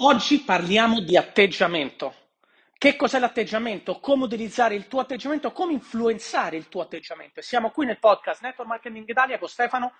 Oggi parliamo di atteggiamento. Che cos'è l'atteggiamento? Come utilizzare il tuo atteggiamento? Come influenzare il tuo atteggiamento? siamo qui nel podcast Network Marketing Italia con Stefano.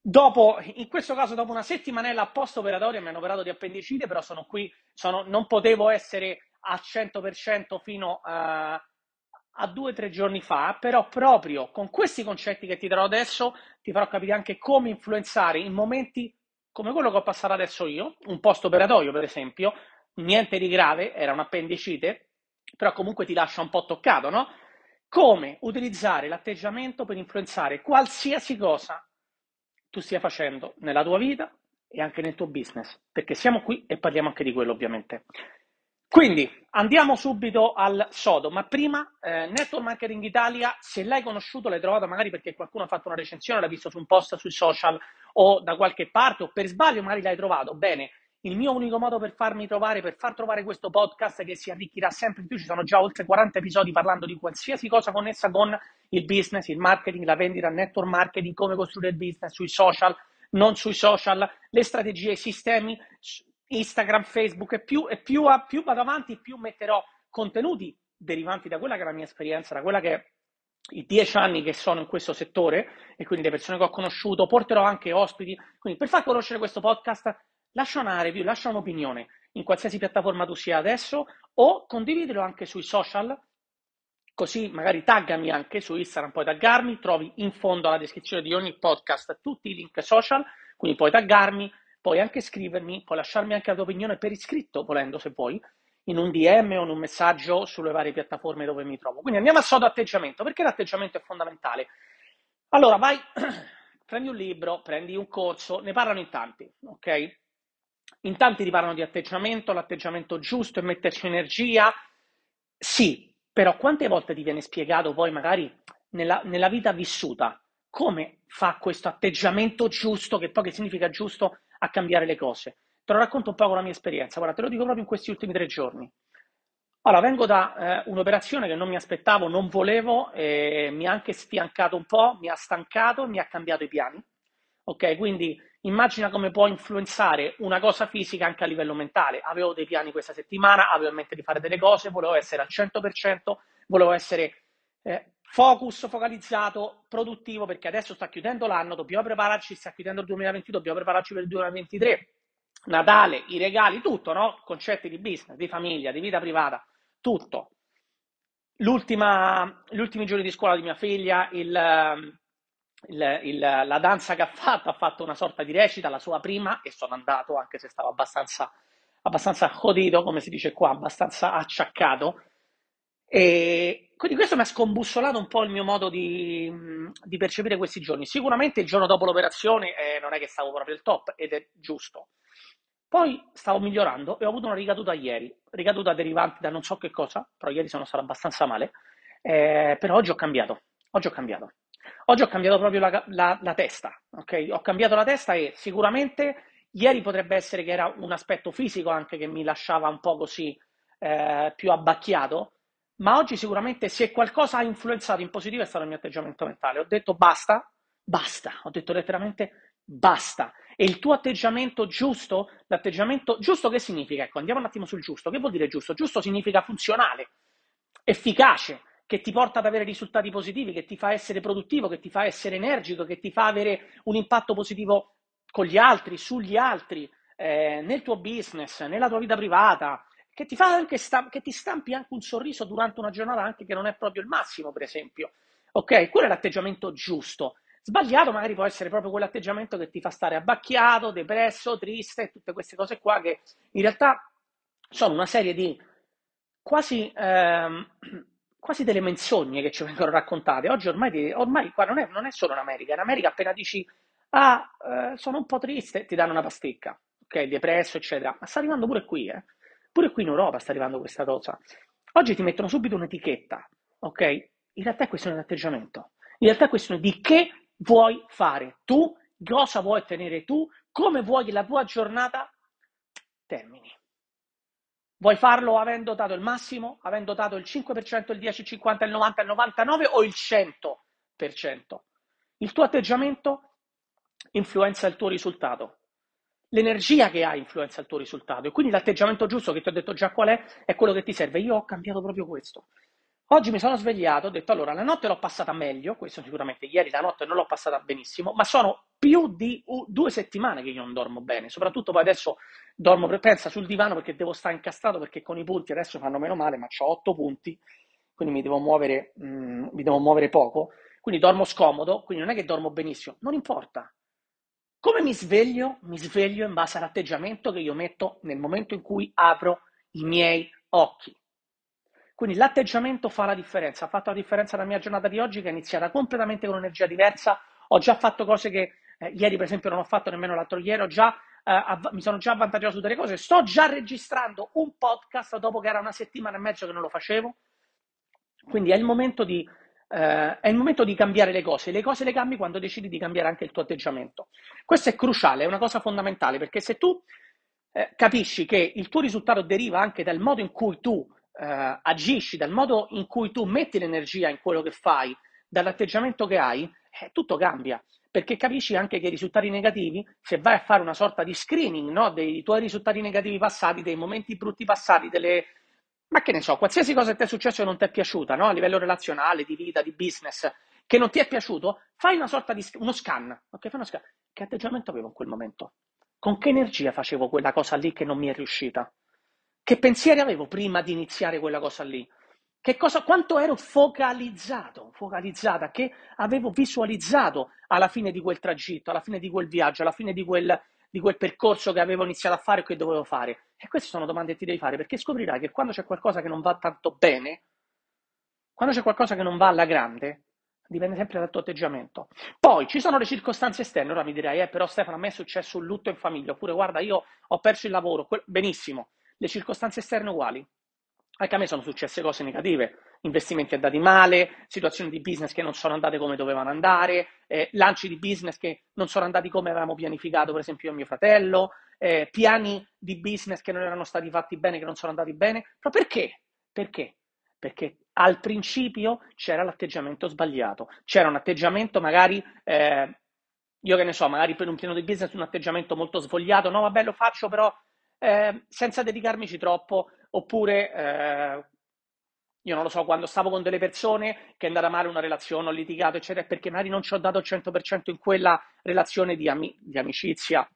Dopo, in questo caso, dopo una settimanella post-operatoria, mi hanno operato di appendicite, però sono qui, sono, non potevo essere al 100% fino a, a due o tre giorni fa, però proprio con questi concetti che ti darò adesso ti farò capire anche come influenzare in momenti come quello che ho passato adesso io, un post operatorio per esempio, niente di grave, era un'appendicite, però comunque ti lascia un po' toccato, no? Come utilizzare l'atteggiamento per influenzare qualsiasi cosa tu stia facendo nella tua vita e anche nel tuo business, perché siamo qui e parliamo anche di quello ovviamente. Quindi andiamo subito al sodo, ma prima eh, Network Marketing Italia, se l'hai conosciuto, l'hai trovato magari perché qualcuno ha fatto una recensione, l'ha visto su un post sui social o da qualche parte o per sbaglio magari l'hai trovato. Bene, il mio unico modo per farmi trovare, per far trovare questo podcast che si arricchirà sempre di più, ci sono già oltre 40 episodi parlando di qualsiasi cosa connessa con il business, il marketing, la vendita, il network marketing, come costruire il business sui social, non sui social, le strategie, i sistemi, Instagram, Facebook e più, e più, più vado avanti, più metterò contenuti derivanti da quella che è la mia esperienza, da quella che è i dieci anni che sono in questo settore e quindi le persone che ho conosciuto, porterò anche ospiti. Quindi per far conoscere questo podcast, lascia una review, lascia un'opinione in qualsiasi piattaforma tu sia adesso o condividilo anche sui social, così magari taggami anche su Instagram, puoi taggarmi, trovi in fondo alla descrizione di ogni podcast tutti i link social, quindi puoi taggarmi, Puoi anche scrivermi, puoi lasciarmi anche la tua opinione per iscritto, volendo se vuoi, in un DM o in un messaggio sulle varie piattaforme dove mi trovo. Quindi andiamo al sodo atteggiamento, perché l'atteggiamento è fondamentale. Allora, vai, prendi un libro, prendi un corso, ne parlano in tanti, ok? In tanti ti parlano di atteggiamento, l'atteggiamento giusto e metterci energia. Sì, però quante volte ti viene spiegato poi magari nella, nella vita vissuta come fa questo atteggiamento giusto, che poi che significa giusto, a cambiare le cose. Te lo racconto un po' con la mia esperienza, guarda, te lo dico proprio in questi ultimi tre giorni. Allora, vengo da eh, un'operazione che non mi aspettavo, non volevo, eh, mi ha anche sfiancato un po', mi ha stancato, mi ha cambiato i piani. Ok, quindi immagina come può influenzare una cosa fisica anche a livello mentale. Avevo dei piani questa settimana, avevo in mente di fare delle cose, volevo essere al 100%, volevo essere eh, focus, focalizzato, produttivo, perché adesso sta chiudendo l'anno, dobbiamo prepararci, sta chiudendo il 2020, dobbiamo prepararci per il 2023. Natale, i regali, tutto, no? Concetti di business, di famiglia, di vita privata, tutto. L'ultima, gli ultimi giorni di scuola di mia figlia, il, il, il, la danza che ha fatto, ha fatto una sorta di recita, la sua prima, e sono andato, anche se stavo abbastanza, abbastanza jodito, come si dice qua, abbastanza acciaccato. E, quindi questo mi ha scombussolato un po' il mio modo di, di percepire questi giorni. Sicuramente il giorno dopo l'operazione eh, non è che stavo proprio al top ed è giusto. Poi stavo migliorando e ho avuto una ricaduta ieri, ricaduta derivante da non so che cosa, però ieri sono stato abbastanza male, eh, però oggi ho cambiato, oggi ho cambiato. Oggi ho cambiato proprio la, la, la testa, ok? Ho cambiato la testa e sicuramente ieri potrebbe essere che era un aspetto fisico anche che mi lasciava un po' così eh, più abbacchiato, ma oggi sicuramente se qualcosa ha influenzato in positivo è stato il mio atteggiamento mentale. Ho detto basta, basta, ho detto letteralmente basta. E il tuo atteggiamento giusto, l'atteggiamento giusto che significa? Ecco, andiamo un attimo sul giusto. Che vuol dire giusto? Giusto significa funzionale, efficace, che ti porta ad avere risultati positivi, che ti fa essere produttivo, che ti fa essere energico, che ti fa avere un impatto positivo con gli altri, sugli altri, eh, nel tuo business, nella tua vita privata, che ti, fa anche sta- che ti stampi anche un sorriso durante una giornata anche che non è proprio il massimo, per esempio. Ok? Quello è l'atteggiamento giusto. Sbagliato magari può essere proprio quell'atteggiamento che ti fa stare abbacchiato, depresso, triste, tutte queste cose qua che in realtà sono una serie di quasi, ehm, quasi delle menzogne che ci vengono raccontate. Oggi ormai, ormai qua non è, non è, solo in America, in America appena dici ah, eh, sono un po' triste, ti danno una pasticca, ok, depresso, eccetera. Ma sta arrivando pure qui, eh. Pure qui in Europa sta arrivando questa cosa. Oggi ti mettono subito un'etichetta, ok? In realtà è questione di atteggiamento. In realtà è questione di che vuoi fare tu, cosa vuoi ottenere tu, come vuoi che la tua giornata termini. Vuoi farlo avendo dato il massimo, avendo dato il 5%, il 10, il 50, il 90, il 99 o il 100%? Il tuo atteggiamento influenza il tuo risultato. L'energia che hai influenza il tuo risultato e quindi l'atteggiamento giusto che ti ho detto già qual è è quello che ti serve. Io ho cambiato proprio questo. Oggi mi sono svegliato, ho detto allora la notte l'ho passata meglio, questo sicuramente ieri la notte non l'ho passata benissimo, ma sono più di due settimane che io non dormo bene, soprattutto poi adesso dormo, pensa sul divano perché devo stare incastrato perché con i punti adesso fanno meno male, ma ho otto punti, quindi mi devo muovere, mm, mi devo muovere poco, quindi dormo scomodo, quindi non è che dormo benissimo, non importa. Come mi sveglio? Mi sveglio in base all'atteggiamento che io metto nel momento in cui apro i miei occhi. Quindi l'atteggiamento fa la differenza, ha fatto la differenza nella mia giornata di oggi che è iniziata completamente con un'energia diversa, ho già fatto cose che eh, ieri per esempio non ho fatto nemmeno l'altro ieri, già, eh, av- mi sono già avvantaggiato su delle cose, sto già registrando un podcast dopo che era una settimana e mezzo che non lo facevo, quindi è il momento di, eh, è il momento di cambiare le cose, le cose le cambi quando decidi di cambiare anche il tuo atteggiamento. Questo è cruciale, è una cosa fondamentale, perché se tu eh, capisci che il tuo risultato deriva anche dal modo in cui tu eh, agisci, dal modo in cui tu metti l'energia in quello che fai, dall'atteggiamento che hai, eh, tutto cambia. Perché capisci anche che i risultati negativi, se vai a fare una sorta di screening no, dei tuoi risultati negativi passati, dei momenti brutti passati, delle, ma che ne so, qualsiasi cosa ti è successo e non ti è piaciuta, no? a livello relazionale, di vita, di business, che non ti è piaciuto, fai una sorta di uno scan. Ok, fai uno scan. Che atteggiamento avevo in quel momento? Con che energia facevo quella cosa lì che non mi è riuscita? Che pensieri avevo prima di iniziare quella cosa lì? Che cosa, quanto ero focalizzato, focalizzata, che avevo visualizzato alla fine di quel tragitto, alla fine di quel viaggio, alla fine di quel, di quel percorso che avevo iniziato a fare o che dovevo fare? E queste sono domande che ti devi fare perché scoprirai che quando c'è qualcosa che non va tanto bene, quando c'è qualcosa che non va alla grande, dipende sempre dal tuo atteggiamento. Poi ci sono le circostanze esterne, ora mi direi, eh, però Stefano, a me è successo un lutto in famiglia, oppure guarda, io ho perso il lavoro, benissimo, le circostanze esterne uguali. Anche a me sono successe cose negative, investimenti andati male, situazioni di business che non sono andate come dovevano andare, eh, lanci di business che non sono andati come avevamo pianificato, per esempio io e mio fratello, eh, piani di business che non erano stati fatti bene, che non sono andati bene. Però perché? Perché? Perché al principio c'era l'atteggiamento sbagliato, c'era un atteggiamento magari, eh, io che ne so, magari per un piano di business un atteggiamento molto svogliato, no vabbè lo faccio però eh, senza dedicarmici troppo, oppure eh, io non lo so, quando stavo con delle persone che è andata male una relazione, ho litigato, eccetera, perché magari non ci ho dato il 100% in quella relazione di, ami- di amicizia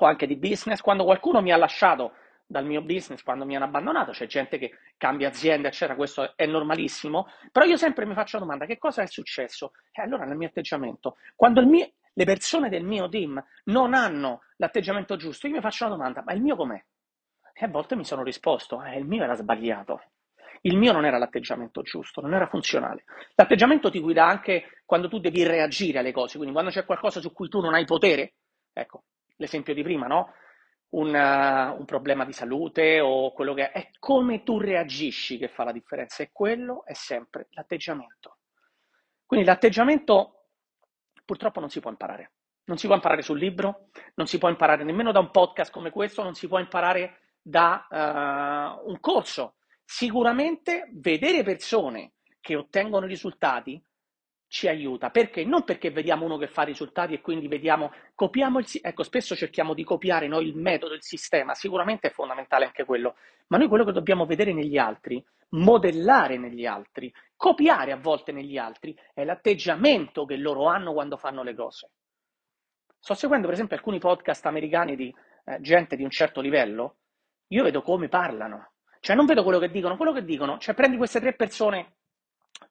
o anche di business, quando qualcuno mi ha lasciato dal mio business quando mi hanno abbandonato, c'è gente che cambia azienda, eccetera, questo è normalissimo, però io sempre mi faccio la domanda, che cosa è successo? E allora nel mio atteggiamento, quando mio, le persone del mio team non hanno l'atteggiamento giusto, io mi faccio una domanda, ma il mio com'è? E a volte mi sono risposto, eh, il mio era sbagliato. Il mio non era l'atteggiamento giusto, non era funzionale. L'atteggiamento ti guida anche quando tu devi reagire alle cose, quindi quando c'è qualcosa su cui tu non hai potere, ecco, l'esempio di prima, no? Un, uh, un, problema di salute o quello che è, è come tu reagisci che fa la differenza e quello è sempre l'atteggiamento. Quindi l'atteggiamento purtroppo non si può imparare. Non si può imparare sul libro, non si può imparare nemmeno da un podcast come questo, non si può imparare da uh, un corso. Sicuramente vedere persone che ottengono risultati ci aiuta. Perché? Non perché vediamo uno che fa risultati e quindi vediamo, copiamo il ecco, spesso cerchiamo di copiare noi il metodo, il sistema, sicuramente è fondamentale anche quello, ma noi quello che dobbiamo vedere negli altri, modellare negli altri, copiare a volte negli altri, è l'atteggiamento che loro hanno quando fanno le cose. Sto seguendo per esempio alcuni podcast americani di eh, gente di un certo livello, io vedo come parlano, cioè non vedo quello che dicono, quello che dicono, cioè prendi queste tre persone,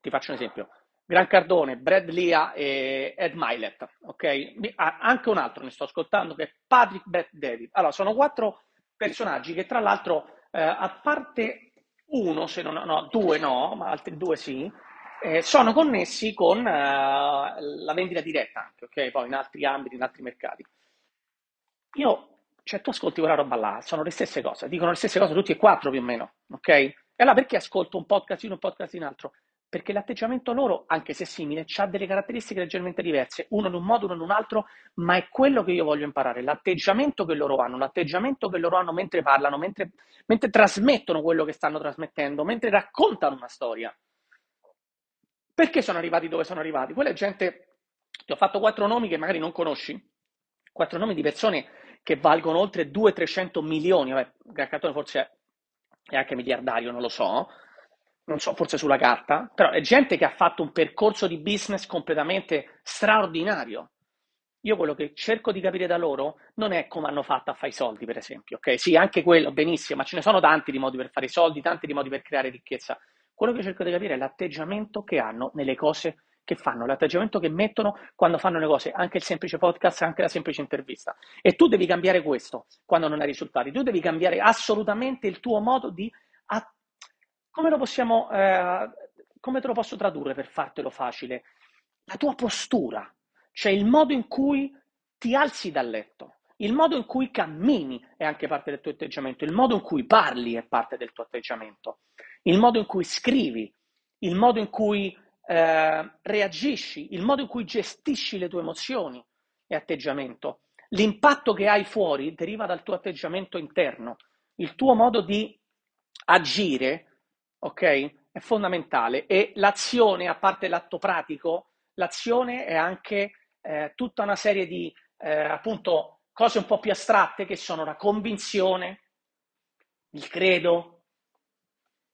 ti faccio un esempio, Gran Cardone, Brad Lia e Ed Milet, ok? Anche un altro ne sto ascoltando che è Patrick Brett David. Allora, sono quattro personaggi che tra l'altro, eh, a parte uno, se non, no, due no, ma altri due sì, eh, sono connessi con uh, la vendita diretta anche, ok? Poi in altri ambiti, in altri mercati. Io, cioè tu ascolti quella roba là, sono le stesse cose, dicono le stesse cose tutti e quattro più o meno, ok? E allora perché ascolto un podcast in un podcast in altro? Perché l'atteggiamento loro, anche se simile, ha delle caratteristiche leggermente diverse, uno in un modo, uno in un altro, ma è quello che io voglio imparare, l'atteggiamento che loro hanno, l'atteggiamento che loro hanno mentre parlano, mentre, mentre trasmettono quello che stanno trasmettendo, mentre raccontano una storia. Perché sono arrivati dove sono arrivati? Quella gente, ti ho fatto quattro nomi che magari non conosci, quattro nomi di persone che valgono oltre 200-300 milioni, vabbè, Graccatone forse è anche miliardario, non lo so, non so, forse sulla carta, però è gente che ha fatto un percorso di business completamente straordinario. Io quello che cerco di capire da loro non è come hanno fatto a fare i soldi, per esempio, ok? Sì, anche quello, benissimo, ma ce ne sono tanti di modi per fare i soldi, tanti di modi per creare ricchezza. Quello che cerco di capire è l'atteggiamento che hanno nelle cose che fanno, l'atteggiamento che mettono quando fanno le cose, anche il semplice podcast, anche la semplice intervista. E tu devi cambiare questo quando non hai risultati, tu devi cambiare assolutamente il tuo modo di come lo possiamo, eh, come te lo posso tradurre per fartelo facile? La tua postura, cioè il modo in cui ti alzi dal letto, il modo in cui cammini è anche parte del tuo atteggiamento, il modo in cui parli è parte del tuo atteggiamento, il modo in cui scrivi, il modo in cui eh, reagisci, il modo in cui gestisci le tue emozioni è atteggiamento. L'impatto che hai fuori deriva dal tuo atteggiamento interno, il tuo modo di agire ok? È fondamentale e l'azione, a parte l'atto pratico, l'azione è anche eh, tutta una serie di eh, appunto cose un po' più astratte che sono la convinzione, il credo,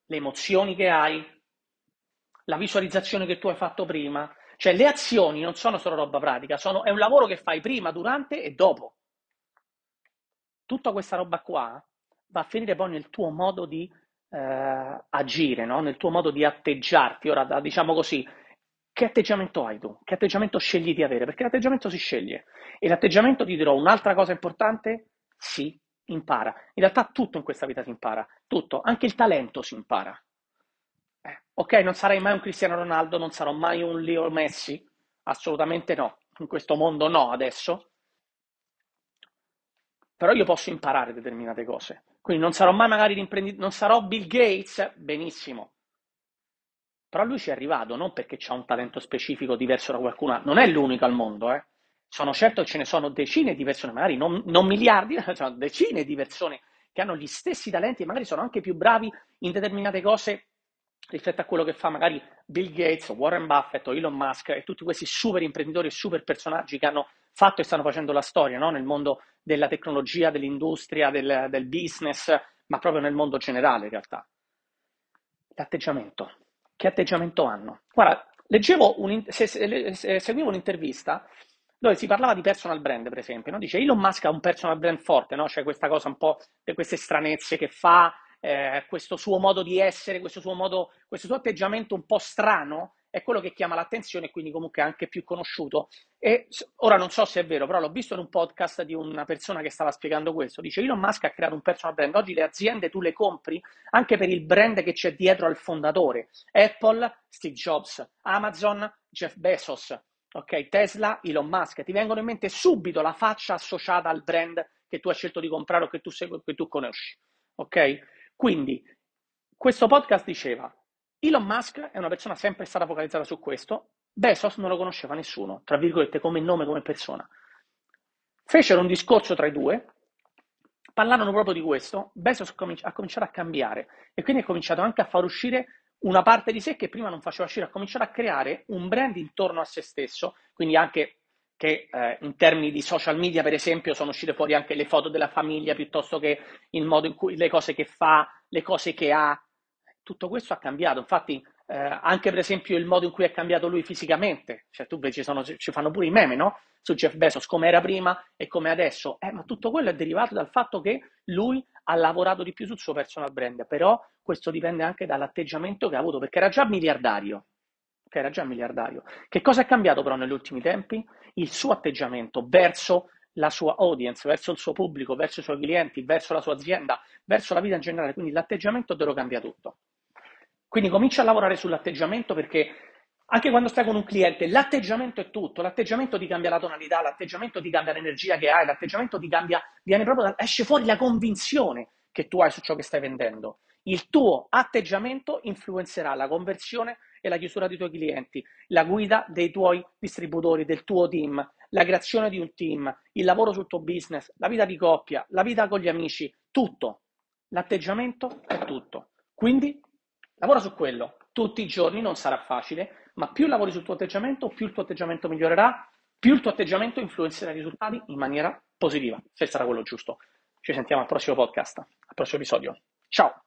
le emozioni che hai, la visualizzazione che tu hai fatto prima. Cioè le azioni non sono solo roba pratica, sono, è un lavoro che fai prima, durante e dopo. Tutta questa roba qua va a finire poi nel tuo modo di eh, agire, no? nel tuo modo di atteggiarti. Ora, da, diciamo così, che atteggiamento hai tu? Che atteggiamento scegli di avere? Perché l'atteggiamento si sceglie. E l'atteggiamento ti dirò un'altra cosa importante? Si impara. In realtà tutto in questa vita si impara, tutto, anche il talento si impara. Eh, ok, non sarai mai un Cristiano Ronaldo, non sarò mai un Leo Messi? Assolutamente no. In questo mondo no adesso. Però io posso imparare determinate cose. Quindi non sarò mai magari l'imprenditore, non sarò Bill Gates, benissimo. Però lui ci è arrivato non perché ha un talento specifico diverso da qualcuno, non è l'unico al mondo, eh. Sono certo che ce ne sono decine di persone, magari non, non miliardi, sono decine di persone che hanno gli stessi talenti e magari sono anche più bravi in determinate cose rispetto a quello che fa magari Bill Gates, Warren Buffett o Elon Musk e tutti questi super imprenditori e super personaggi che hanno fatto e stanno facendo la storia no? nel mondo della tecnologia, dell'industria, del, del business, ma proprio nel mondo generale in realtà. L'atteggiamento. Che atteggiamento hanno? Guarda, leggevo un, se, se, se, seguivo un'intervista dove si parlava di personal brand, per esempio, no? dice Elon Musk ha un personal brand forte, no? C'è questa cosa un po' di queste stranezze che fa, eh, questo suo modo di essere, questo suo modo, questo suo atteggiamento un po' strano, è quello che chiama l'attenzione e quindi comunque è anche più conosciuto. E ora non so se è vero, però l'ho visto in un podcast di una persona che stava spiegando questo. Dice Elon Musk ha creato un personal brand. Oggi le aziende tu le compri anche per il brand che c'è dietro al fondatore. Apple, Steve Jobs, Amazon, Jeff Bezos, ok? Tesla, Elon Musk. Ti vengono in mente subito la faccia associata al brand che tu hai scelto di comprare o che tu, segui, che tu conosci, ok? Quindi questo podcast diceva Elon Musk è una persona sempre stata focalizzata su questo, Bezos non lo conosceva nessuno, tra virgolette, come nome, come persona. Fecero un discorso tra i due, parlarono proprio di questo, Bezos ha cominciato a cambiare e quindi ha cominciato anche a far uscire una parte di sé che prima non faceva uscire, ha cominciato a creare un brand intorno a se stesso, quindi anche che eh, in termini di social media, per esempio, sono uscite fuori anche le foto della famiglia piuttosto che il modo in cui le cose che fa, le cose che ha, tutto questo ha cambiato. Infatti, eh, anche per esempio il modo in cui è cambiato lui fisicamente, cioè tu vedi, sono, ci fanno pure i meme, no? Su Jeff Bezos, come era prima e come adesso. Eh, ma tutto quello è derivato dal fatto che lui ha lavorato di più sul suo personal brand, però questo dipende anche dall'atteggiamento che ha avuto, perché era già miliardario. Okay, era già miliardario. Che cosa è cambiato però negli ultimi tempi? Il suo atteggiamento verso la sua audience, verso il suo pubblico, verso i suoi clienti, verso la sua azienda, verso la vita in generale. Quindi l'atteggiamento te lo cambia tutto. Quindi comincia a lavorare sull'atteggiamento perché anche quando stai con un cliente, l'atteggiamento è tutto, l'atteggiamento ti cambia la tonalità, l'atteggiamento ti cambia l'energia che hai, l'atteggiamento ti cambia, viene proprio da, esce fuori la convinzione che tu hai su ciò che stai vendendo. Il tuo atteggiamento influenzerà la conversione e la chiusura dei tuoi clienti, la guida dei tuoi distributori, del tuo team, la creazione di un team, il lavoro sul tuo business, la vita di coppia, la vita con gli amici, tutto. L'atteggiamento è tutto. Quindi Lavora su quello tutti i giorni, non sarà facile, ma più lavori sul tuo atteggiamento, più il tuo atteggiamento migliorerà, più il tuo atteggiamento influenzerà i risultati in maniera positiva, se sarà quello giusto. Ci sentiamo al prossimo podcast, al prossimo episodio. Ciao!